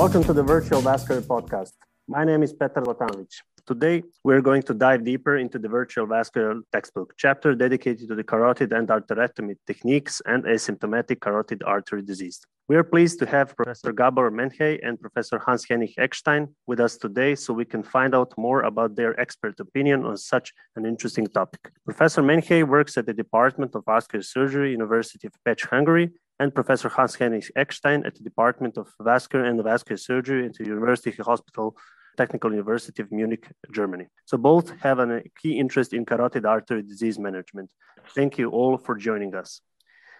Welcome to the Virtual Vascular Podcast. My name is Petar Zlatanovic. Today, we're going to dive deeper into the virtual vascular textbook chapter dedicated to the carotid endarterectomy techniques and asymptomatic carotid artery disease. We are pleased to have Professor Gabor Menyhei and Professor Hans-Henning Eckstein with us today so we can find out more about their expert opinion on such an interesting topic. Professor Menhey works at the Department of Vascular Surgery, University of Pécs, Hungary, and Professor Hans-Henning Eckstein at the Department of Vascular and Vascular Surgery at the University Hospital Technical University of Munich, Germany. So both have a key interest in carotid artery disease management. Thank you all for joining us.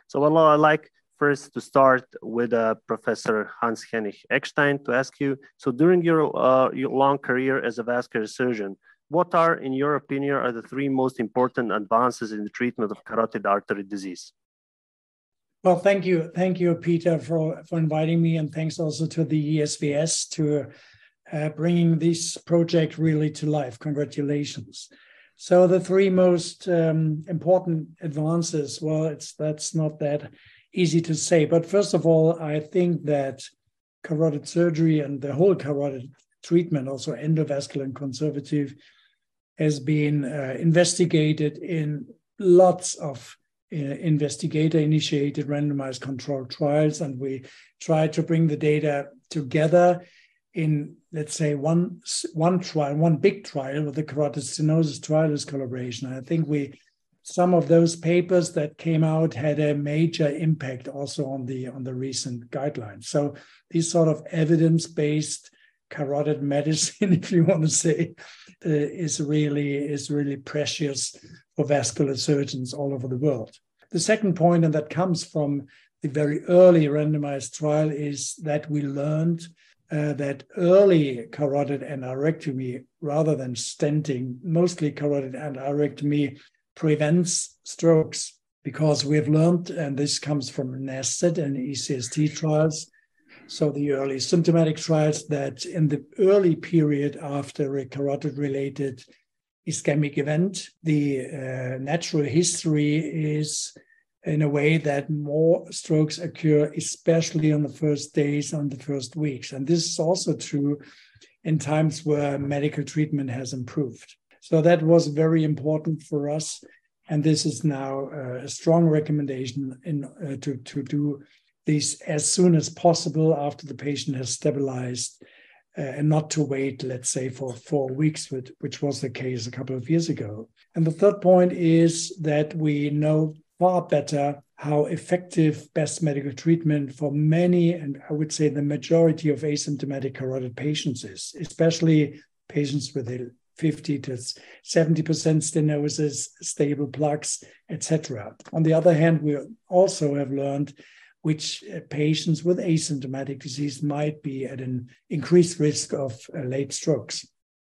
So I'd like first to start with uh, Professor Hans-Henning Eckstein to ask you, so during your, uh, your long career as a vascular surgeon, what are, in your opinion, are the three most important advances in the treatment of carotid artery disease? Well, thank you. Thank you, Peter, for, for inviting me. And thanks also to the ESVS to uh, bringing this project really to life. Congratulations. So the three most um, important advances, well, it's that's not that easy to say. But first of all, I think that carotid surgery and the whole carotid treatment, also endovascular and conservative, has been uh, investigated in lots of Uh, investigator initiated randomized controlled trials. And we try to bring the data together in let's say one one trial, one big trial with the carotid stenosis trialist collaboration. I think we some of those papers that came out had a major impact also on the on the recent guidelines. So these sort of evidence-based carotid medicine, if you want to say, uh, is really is really precious for vascular surgeons all over the world. The second point, and that comes from the very early randomized trial, is that we learned uh, that early carotid endarterectomy, rather than stenting, mostly carotid endarterectomy prevents strokes because we have learned, and this comes from NASCET and ECST trials, so the early symptomatic trials, that in the early period after a carotid related ischemic event, the uh, natural history is in a way that more strokes occur, especially on the first days, on the first weeks. And this is also true in times where medical treatment has improved. So that was very important for us. And this is now a strong recommendation in, uh, to, to do this as soon as possible after the patient has stabilized uh, and not to wait, let's say, for four weeks, which, which was the case a couple of years ago. And the third point is that we know far better how effective best medical treatment for many, and I would say the majority of asymptomatic carotid patients is, especially patients with a 50 to 70% stenosis, stable plaques, etc. On the other hand, we also have learned which uh, patients with asymptomatic disease might be at an increased risk of uh, late strokes.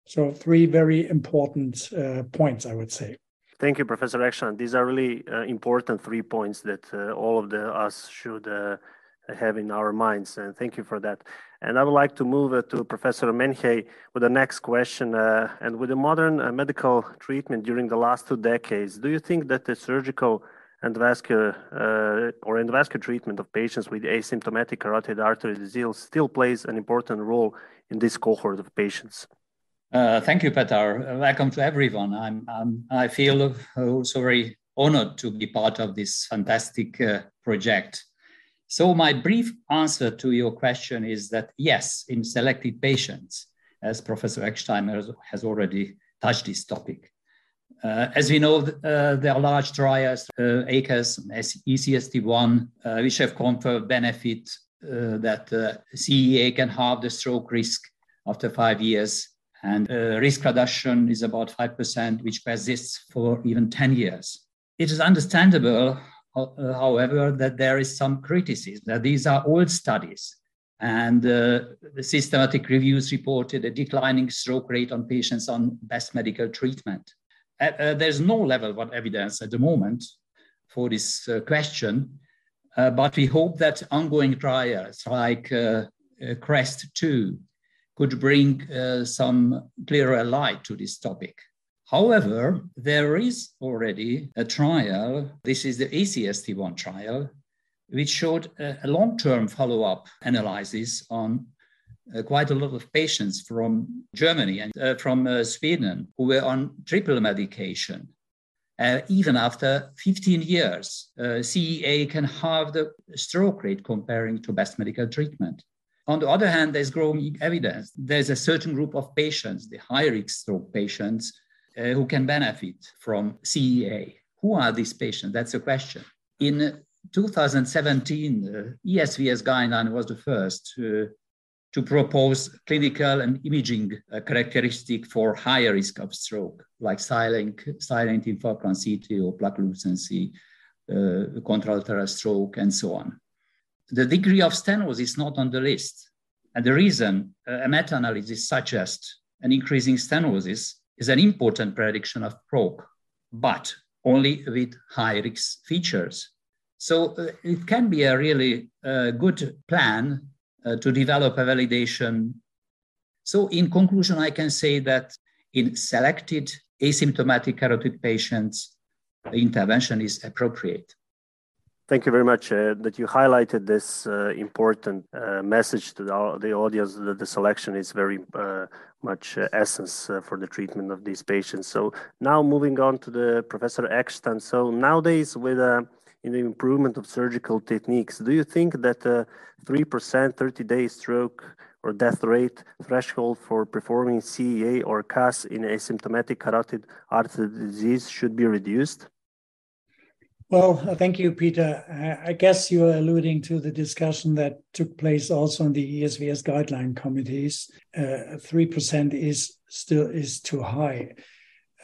So, three very important uh, points, I would say. Thank you, Professor Eckstein. These are really uh, important three points that uh, all of the us should uh, have in our minds, and thank you for that. And I would like to move to Professor Menyhei with the next question. And with the modern medical treatment during the last two decades, do you think that the surgical endovascular or endovascular treatment of patients with asymptomatic carotid artery disease still plays an important role in this cohort of patients? Uh, thank you, Petar. Welcome to everyone. I'm, I'm, i feel also very honored to be part of this fantastic uh, project. So, my brief answer to your question is that yes, in selected patients, as Professor Eckstein has already touched this topic. Uh, as we know, uh, there are large trials, uh, ACAS, ACST1, uh, which have confirmed benefit uh, that CEA can halve the stroke risk after five years and uh, risk reduction is about 5%, which persists for even 10 years. It is understandable, uh, however, that there is some criticism that these are old studies. And uh, the systematic reviews reported a declining stroke rate on patients on best medical treatment. Uh, uh, there's no level of evidence at the moment for this uh, question, but we hope that ongoing trials like CREST 2 could bring uh, some clearer light to this topic. However, there is already a trial, this is the ACST1 trial, which showed a long term follow up analysis on uh, quite a lot of patients from Germany and uh, from uh, Sweden who were on triple medication. Uh, even after 15 years, uh, CEA can halve the stroke rate comparing to best medical treatment. On the other hand, there's growing evidence. There's a certain group of patients, the high risk stroke patients, uh, who can benefit from CEA. Who are these patients? That's the question. In 2017, the ESVS guideline was the first to, to propose clinical and imaging uh, characteristic for higher risk of stroke, like silent, silent infarct CT or plaque lucency, uh, contralateral stroke, and so on. The degree of stenosis is not on the list. And the reason uh, a meta-analysis suggests an increasing stenosis is an important prediction of stroke, but only with high risk features. So uh, it can be a really uh, good plan uh, to develop a validation. So in conclusion, I can say that in selected asymptomatic carotid patients, the intervention is appropriate. Thank you very much uh, that you highlighted this uh, important uh, message to the, the, audience that the selection is very much essence for the treatment of these patients. So now moving on to the Professor Eckstein. So nowadays with in the improvement of surgical techniques. Do you think that a 3% 30 day stroke or death rate threshold for performing CEA or CAS in asymptomatic carotid artery disease should be reduced? Well, uh, thank you, Peter. I guess you're alluding to the discussion that took place also in the ESVS guideline committees. Uh, three uh, percent is still is too high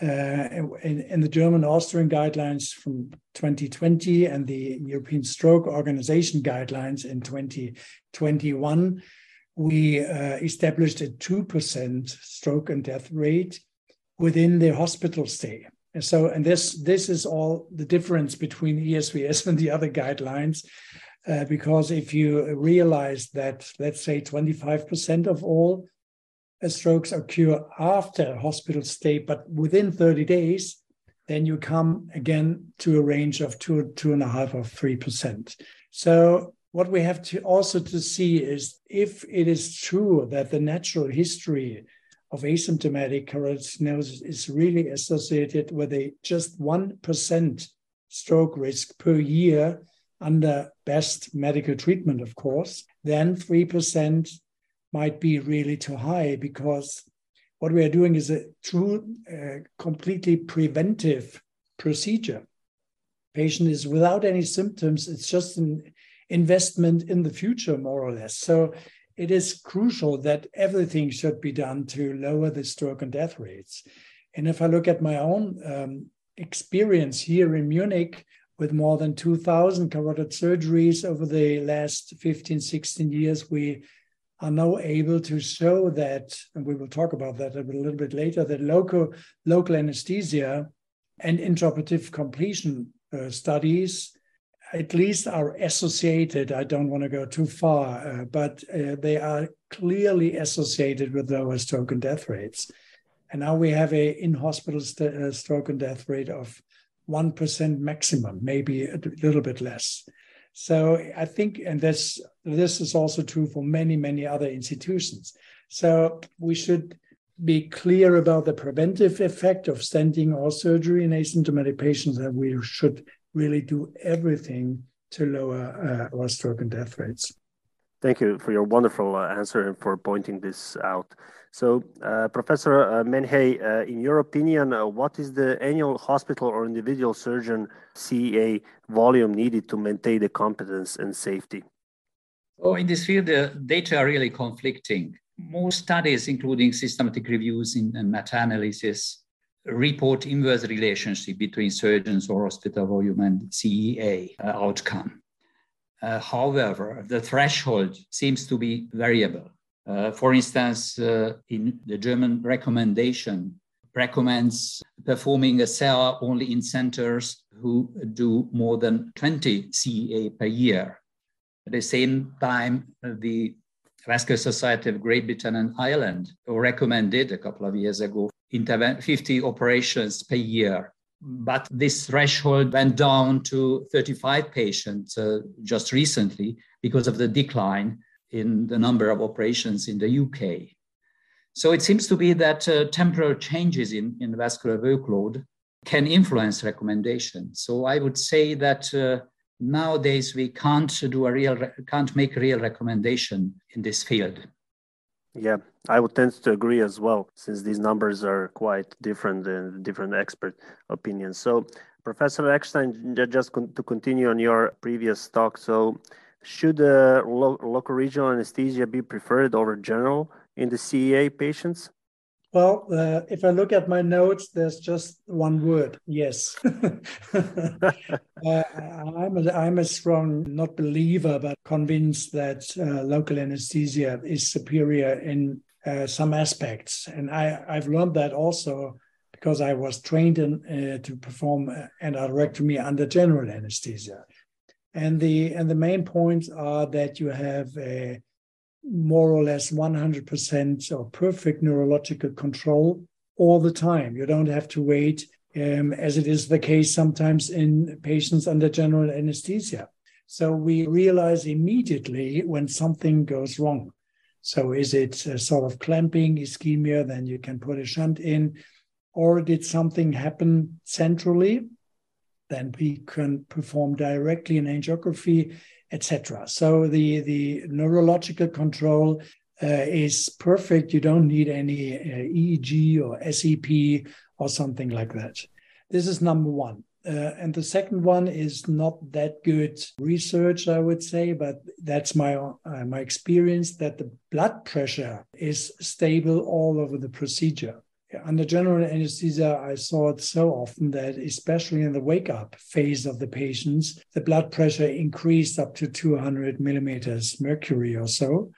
in, in, the German Austrian guidelines from 2020 and the European Stroke Organization guidelines in 2021, we uh, established a 2% stroke and death rate within the hospital stay. And so, and this this is all the difference between ESVS and the other guidelines, uh, because if you realize that, let's say, 25% of all strokes occur after a hospital stay, but within 30 days, then you come again to a range of two, two and a half or three percent. So what we have to also to see is if it is true that the natural history of asymptomatic carotid stenosis is really associated with a just 1% stroke risk per year under best medical treatment, of course, then 3% might be really too high because what we are doing is a true, uh, completely preventive procedure. Patient is without any symptoms. It's just an investment in the future, more or less. So it is crucial that everything should be done to lower the stroke and death rates. And if I look at my own um, experience here in Munich, with more than 2,000 carotid surgeries over the last 15, 16 years, we are now able to show that, and we will talk about that a little bit later, that local, local anesthesia and intraoperative completion uh, studies at least are associated. I don't want to go too far, uh, but uh, they are clearly associated with lower stroke and death rates. And now we have a in-hospital st- uh, stroke and death rate of 1% maximum, maybe a little bit less. So I think, and this this is also true for many many other institutions. So we should be clear about the preventive effect of stenting or surgery in asymptomatic patients, and we should really do everything to lower uh, our stroke and death rates. Thank you for your wonderful uh, answer and for pointing this out. So, uh, Professor uh, Menyhei, uh, in your opinion, uh, what is the annual hospital or individual surgeon CEA volume needed to maintain the competence and safety? Oh, in this field, the data are really conflicting. Most studies, including systematic reviews and meta-analysis, report inverse relationship between surgeons or hospital volume and CEA uh, outcome. Uh, however, the threshold seems to be variable. Uh, for instance, uh, in the German recommendation, recommends performing a CEA only in centers who do more than 20 CEA per year. At the same time, the Vascular Society of Great Britain and Ireland recommended a couple of years ago 50 operations per year but this threshold went down to 35 patients uh, just recently because of the decline in the number of operations in the UK. So it seems to be that uh, temporal changes in, in vascular workload can influence recommendation. So I would say that uh, nowadays we can't do a real can't make a real recommendation in this field. Yeah, I would tend to agree as well, since these numbers are quite different in different expert opinions. So, Professor Eckstein, just to continue on your previous talk, so should uh, lo- local regional anesthesia be preferred over general in the CEA patients? Well, uh, if I look at my notes, there's just one word yes. uh, I'm, a, I'm a strong, not believer, but convinced that uh, local anesthesia is superior in uh, some aspects. And I, I've learned that also because I was trained in, uh, to perform an endarterectomy under general anesthesia. And the, and the main points are that you have a more or less 100% or perfect neurological control all the time. You don't have to wait, um, as it is the case sometimes in patients under general anesthesia. So we realize immediately when something goes wrong. So is it a sort of clamping ischemia? Then you can put a shunt in. Or did something happen centrally? Then we can perform directly an angiography etc. So the the neurological control uh, is perfect. You don't need any uh, EEG or SEP or something like that. This is number one. Uh, and the second one is not that good research, I would say, but that's my uh, my experience that the blood pressure is stable all over the procedure under general anesthesia, I saw it so often that, especially in the wake up phase of the patients, the blood pressure increased up to 200 millimeters mercury or so.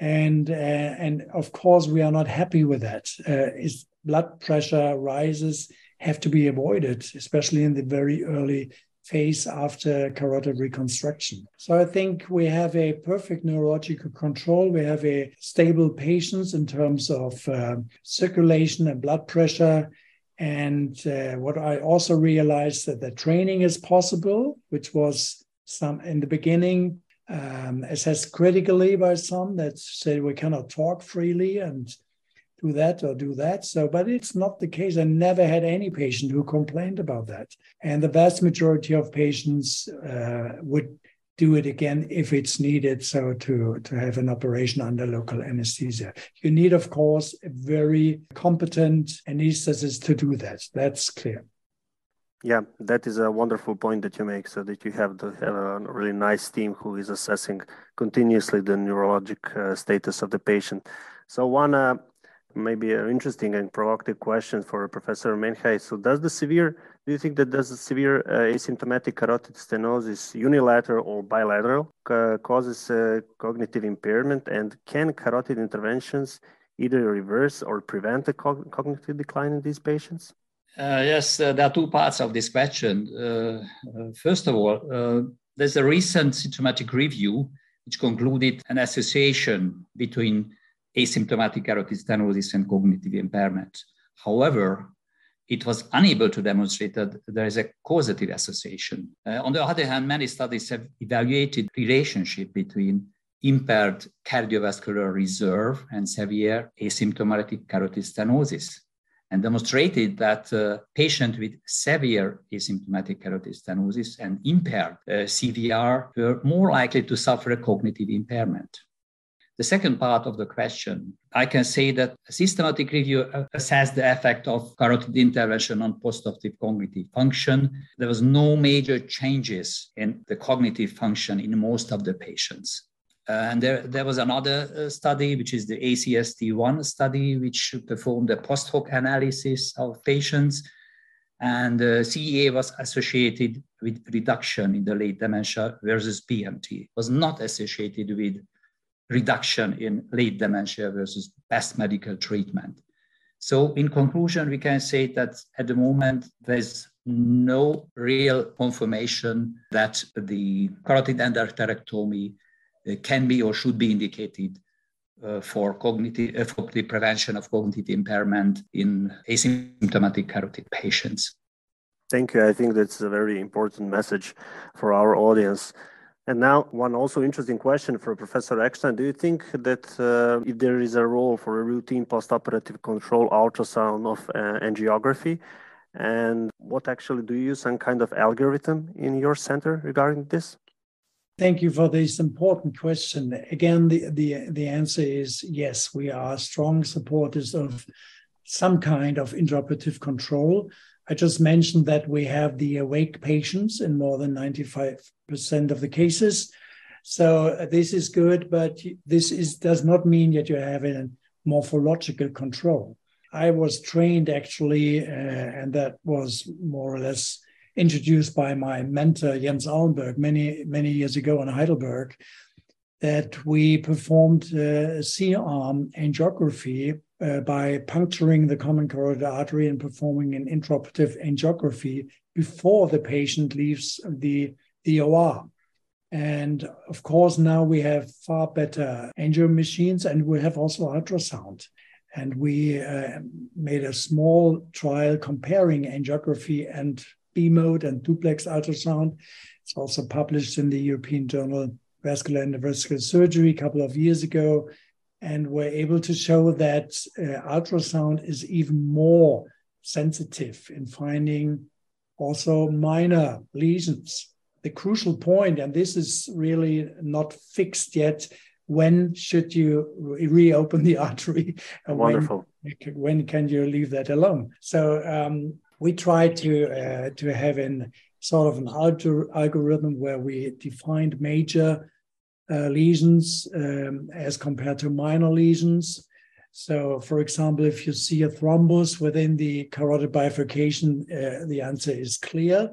And, uh, and of course, we are not happy with that. Uh, is blood pressure rises have to be avoided, especially in the very early phase after carotid reconstruction. So I think we have a perfect neurological control. We have a stable patients in terms of uh, circulation and blood pressure. And uh, what I also realized that the training is possible, which was some in the beginning um, assessed critically by some that say we cannot talk freely and do that or do that. So, but it's not the case. I never had any patient who complained about that. And the vast majority of patients uh, would do it again if it's needed. So to, to have an operation under local anesthesia. You need, of course, a very competent anesthetist to do that. That's clear. Yeah, that is a wonderful point that you make. So that you have, to have a really nice team who is assessing continuously the neurologic uh, status of the patient. So one uh, maybe an interesting and provocative question for Professor Menyhei. So, does the severe, do you think that does the severe uh, asymptomatic carotid stenosis, unilateral or bilateral, uh, causes uh, cognitive impairment, and can carotid interventions either reverse or prevent the cog cognitive decline in these patients? Uh, yes, uh, there are two parts of this question. Uh, first of all, there's a recent symptomatic review which concluded an association between asymptomatic carotid stenosis and cognitive impairment. However, it was unable to demonstrate that there is a causative association. Uh, on the other hand, many studies have evaluated relationship between impaired cardiovascular reserve and severe asymptomatic carotid stenosis and demonstrated that uh, patients with severe asymptomatic carotid stenosis and impaired uh, CVR were more likely to suffer a cognitive impairment. The second part of the question, I can say that systematic review assessed the effect of carotid intervention on postoperative cognitive function. There was no major changes in the cognitive function in most of the patients. Uh, and there, there was another uh, study, which is the ACST1 study, which performed a post hoc analysis of patients. And uh, CEA was associated with reduction in the late dementia versus it was not associated with reduction in late dementia versus best medical treatment. So, in conclusion, we can say that at the moment there's no real confirmation that the carotid endarterectomy uh, can be or should be indicated uh, for cognitive uh, for the prevention of cognitive impairment in asymptomatic carotid patients. Thank you. I think that's a very important message for our audience. And now, one also interesting question for Professor Eckstein. Do you think that uh, if there is a role for a routine postoperative control ultrasound of uh, angiography, and what actually do you use some kind of algorithm in your center regarding this? Thank you for this important question. Again, the, the, the answer is yes, we are strong supporters of some kind of intraoperative control. I just mentioned that we have the awake patients in more than 95% of the cases. So uh, this is good, but this is does not mean that you have a morphological control. I was trained actually, uh, and that was more or less introduced by my mentor Jens Allenberg many many years ago in Heidelberg. That we performed uh, C-arm angiography uh, by puncturing the common carotid artery and performing an intraoperative angiography before the patient leaves the, the OR. And of course, now we have far better angio machines and we have also ultrasound. And we uh, made a small trial comparing angiography and B mode and duplex ultrasound. It's also published in the European Journal Vascular and Endovascular Surgery a couple of years ago and we're able to show that uh, ultrasound is even more sensitive in finding also minor lesions. The crucial point, and this is really not fixed yet, when should you reopen the artery? Wonderful. When, when, can you leave that alone? So um, we try to uh, to have an sort of an algorithm where we defined major uh, lesions um, as compared to minor lesions. So, for example, if you see a thrombus within the carotid bifurcation, uh, the answer is clear.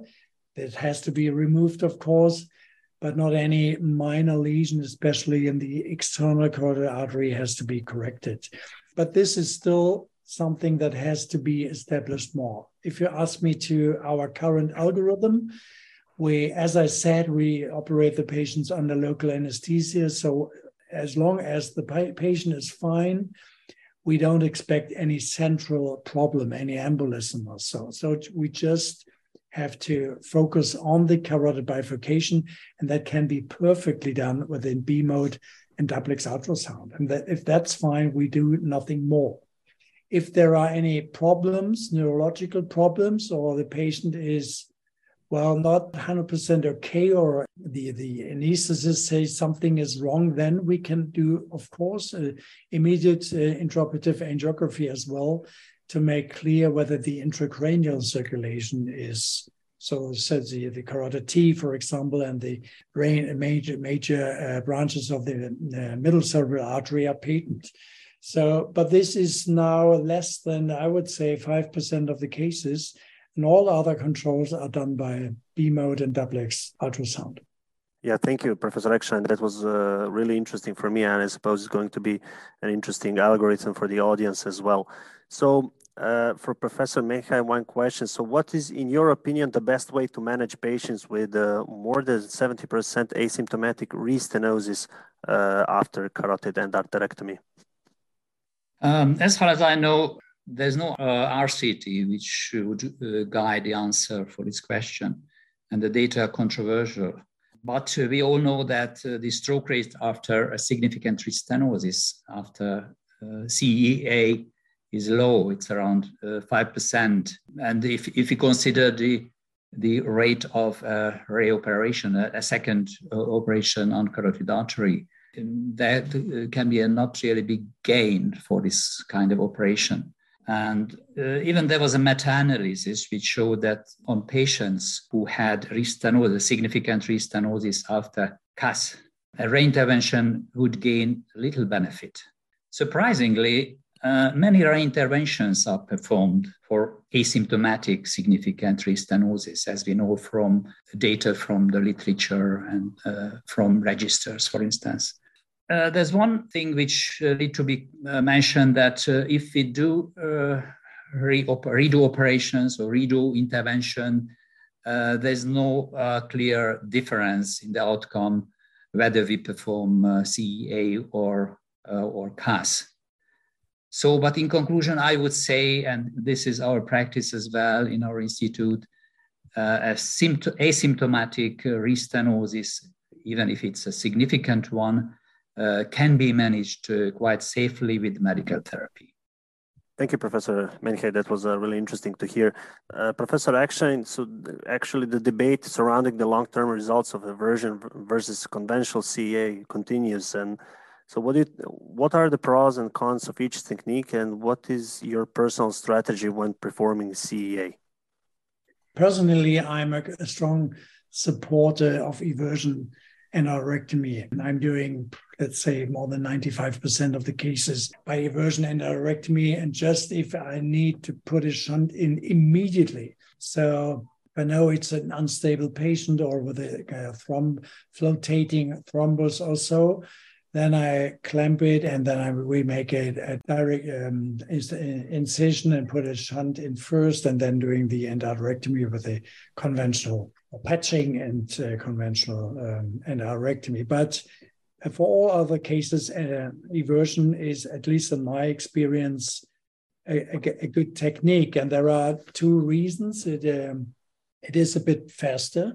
It has to be removed, of course, but not any minor lesion, especially in the external carotid artery, has to be corrected. But this is still something that has to be established more. If you ask me to our current algorithm, we, as I said, we operate the patients under local anesthesia. So as long as the patient is fine, we don't expect any central problem, any embolism or so. So we just have to focus on the carotid bifurcation, and that can be perfectly done within B mode and duplex ultrasound. And that, if that's fine, we do nothing more. If there are any problems, neurological problems, or the patient is well, not 100% okay, or the, the anesthetist says something is wrong, then we can do, of course, uh, immediate uh, intraoperative angiography as well to make clear whether the intracranial circulation is so, so the, the carotid T, for example, and the brain major major uh, branches of the uh, middle cerebral artery are patent. So, but this is now less than I would say five percent of the cases, and all other controls are done by B mode and duplex ultrasound. Yeah, thank you, Professor Eckstein. That was uh, really interesting for me, and I suppose it's going to be an interesting algorithm for the audience as well. So, uh, for Professor Menyhei, one question. So, what is, in your opinion, the best way to manage patients with uh, more than 70% asymptomatic restenosis uh, after carotid endarterectomy? Um, as far as I know, there's no uh, RCT which should uh, guide the answer for this question, and the data are controversial. But uh, we all know that uh, the stroke rate after a significant restenosis, after uh, CEA, is low. It's around 5%. Uh, and if, if you consider the the rate of reoperation, a, a second operation on carotid artery, that can be a not really big gain for this kind of operation. And uh, even there was a meta-analysis which showed that on patients who had restenosis, significant restenosis after CAS, a reintervention would gain little benefit. Surprisingly, uh, many reinterventions are performed for asymptomatic significant restenosis, as we know from data from the literature and uh, from registers, for instance. Uh, there's one thing which uh, need to be uh, mentioned that uh, if we do uh, re redo operations or redo intervention, uh, there's no clear difference in the outcome whether we perform CEA or or CAS. So, but in conclusion, I would say, and this is our practice as well in our institute, asymptomatic restenosis even if it's a significant one, uh, can be managed uh, quite safely with medical therapy. Thank you, Professor Menyhei. That was uh, really interesting to hear. Uh, Professor Eckstein, so actually the debate surrounding the long-term results of eversion versus conventional CEA continues. And so what, it, what are the pros and cons of each technique and what is your personal strategy when performing CEA? Personally, I'm a, a strong supporter of eversion endarterectomy. And I'm doing, let's say, more than 95% of the cases by eversion endarterectomy. And just if I need to put a shunt in immediately. So I know it's an unstable patient or with a, a throm flotating thrombus or so, then I clamp it and then I, we make a, a direct um, incision and put a shunt in first and then doing the endarterectomy with a conventional patching and uh, conventional um, endarterectomy. But for all other cases, uh, eversion is, at least in my experience, a, a, a, good technique. And there are two reasons. It, um, it is a bit faster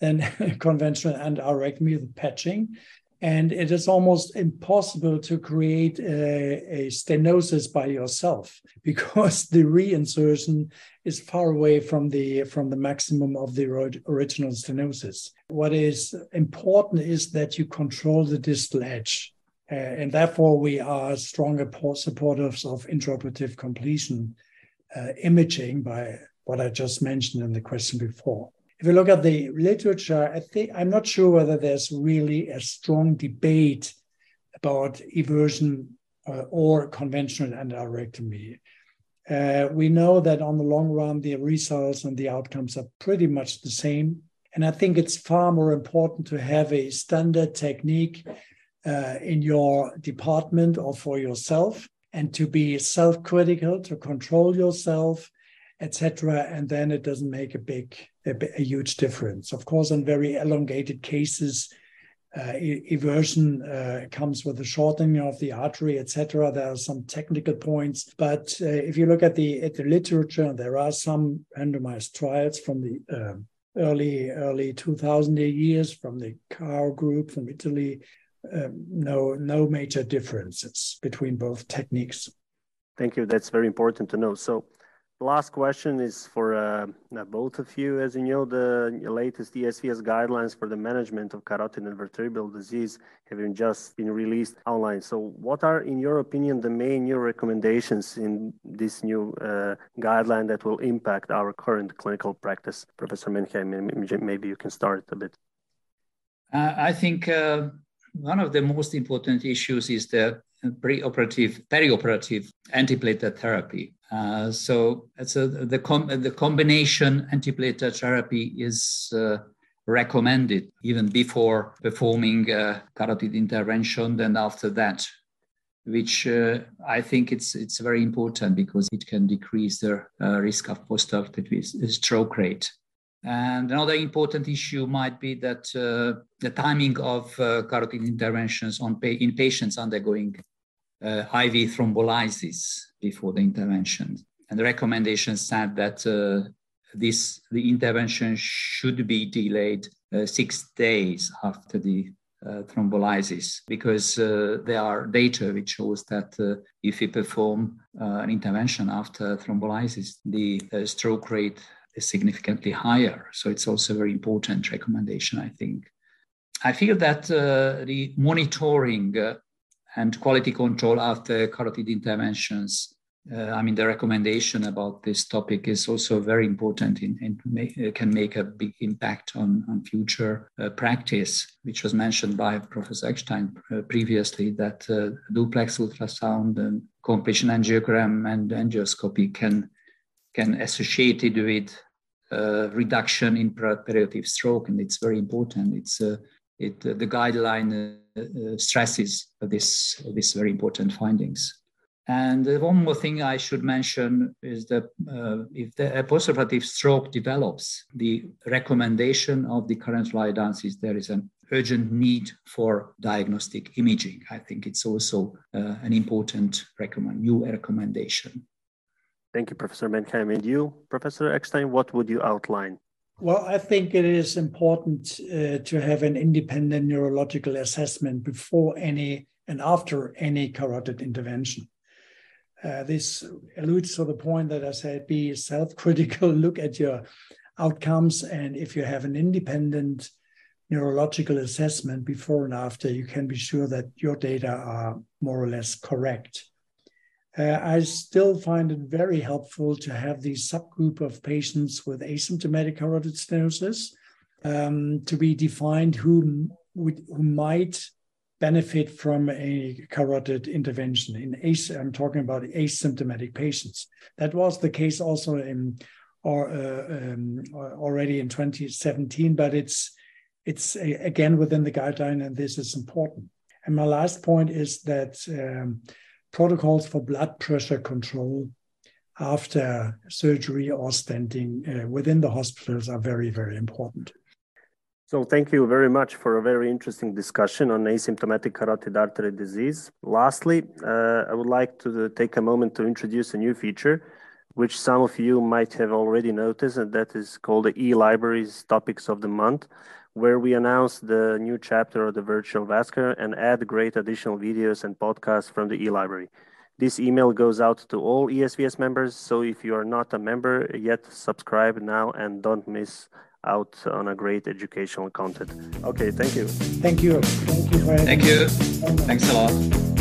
than conventional endarterectomy, the patching. And it is almost impossible to create a, a, stenosis by yourself because the reinsertion is far away from the from the maximum of the original stenosis. What is important is that you control the distal edge. Uh, and therefore, we are stronger supporters of intraoperative completion uh, imaging by what I just mentioned in the question before if you look at the literature, I think I'm not sure whether there's really a strong debate about eversion uh, or conventional endarterectomy. Uh, we know that on the long run, the results and the outcomes are pretty much the same. And I think it's far more important to have a standard technique uh, in your department or for yourself and to be self critical, to control yourself, etc. And then it doesn't make a big, a, a, huge difference. Of course, in very elongated cases, uh, eversion uh, comes with a shortening of the artery, etc. There are some technical points, but uh, if you look at the at the literature, there are some randomized trials from the um, early early 2000 years from the Cao group from Italy. Um, no no major differences between both techniques. Thank you. That's very important to know. So last question is for uh, both of you. As you know, the latest ESVS guidelines for the management of carotid and vertebral disease have been just been released online. So, what are, in your opinion, the main new recommendations in this new uh, guideline that will impact our current clinical practice? Professor Menyhei, maybe you can start a bit. Uh, I think uh, one of the most important issues is the preoperative, perioperative antiplatelet therapy. Uh, so the, com- the combination antiplatelet therapy is uh, recommended even before performing uh, carotid intervention and after that, which uh, I think it's, it's very important because it can decrease the uh, risk of post-operative stroke rate. And another important issue might be that uh, the timing of carotid interventions on pa- in patients undergoing IV thrombolysis before the intervention. And the recommendation said that uh, this the intervention should be delayed uh, six days after the uh, thrombolysis because uh, there are data which shows that uh, if you perform an intervention after thrombolysis, the stroke rate is significantly higher. So it's also a very important recommendation, I think. I feel that the monitoring and quality control after carotid interventions. Uh, I mean, the recommendation about this topic is also very important and can make a big impact on, on future uh, practice, which was mentioned by Professor Eckstein uh, previously, that uh, duplex ultrasound and completion angiogram and angioscopy can, can associated with uh, reduction in perioperative stroke, and it's very important. It's it, the guideline uh, stresses this, this very important findings. And one more thing I should mention is that uh, if the postoperative stroke develops, the recommendation of the current guidance is there is an urgent need for diagnostic imaging. I think it's also uh, an important recommend, new recommendation. Thank you, Professor Menyhei. And you, Professor Eckstein, what would you outline? Well, I think it is important uh, to have an independent neurological assessment before any and after any carotid intervention. Uh, this alludes to the point that I said be self critical, look at your outcomes, and if you have an independent neurological assessment before and after, you can be sure that your data are more or less correct. Uh, I still find it very helpful to have the subgroup of patients with asymptomatic carotid stenosis um, to be defined who, would, who might benefit from a carotid intervention. In as, I'm talking about asymptomatic patients. That was the case also in or uh, um, already in 2017, but it's it's a, again within the guideline, and this is important. And my last point is that um, protocols for blood pressure control after surgery or stenting uh, within the hospitals are very, very important. So thank you very much for a very interesting discussion on asymptomatic carotid artery disease. Lastly, uh, I would like to take a moment to introduce a new feature, which some of you might have already noticed, and that is called the e-libraries topics of the month, where we announce the new chapter of the virtual vascular and add great additional videos and podcasts from the e-library. This email goes out to all ESVS members, so if you are not a member yet, subscribe now and don't miss out on a great educational content. Okay, thank you. Thank you. Thank you. Thank you. Thanks a lot.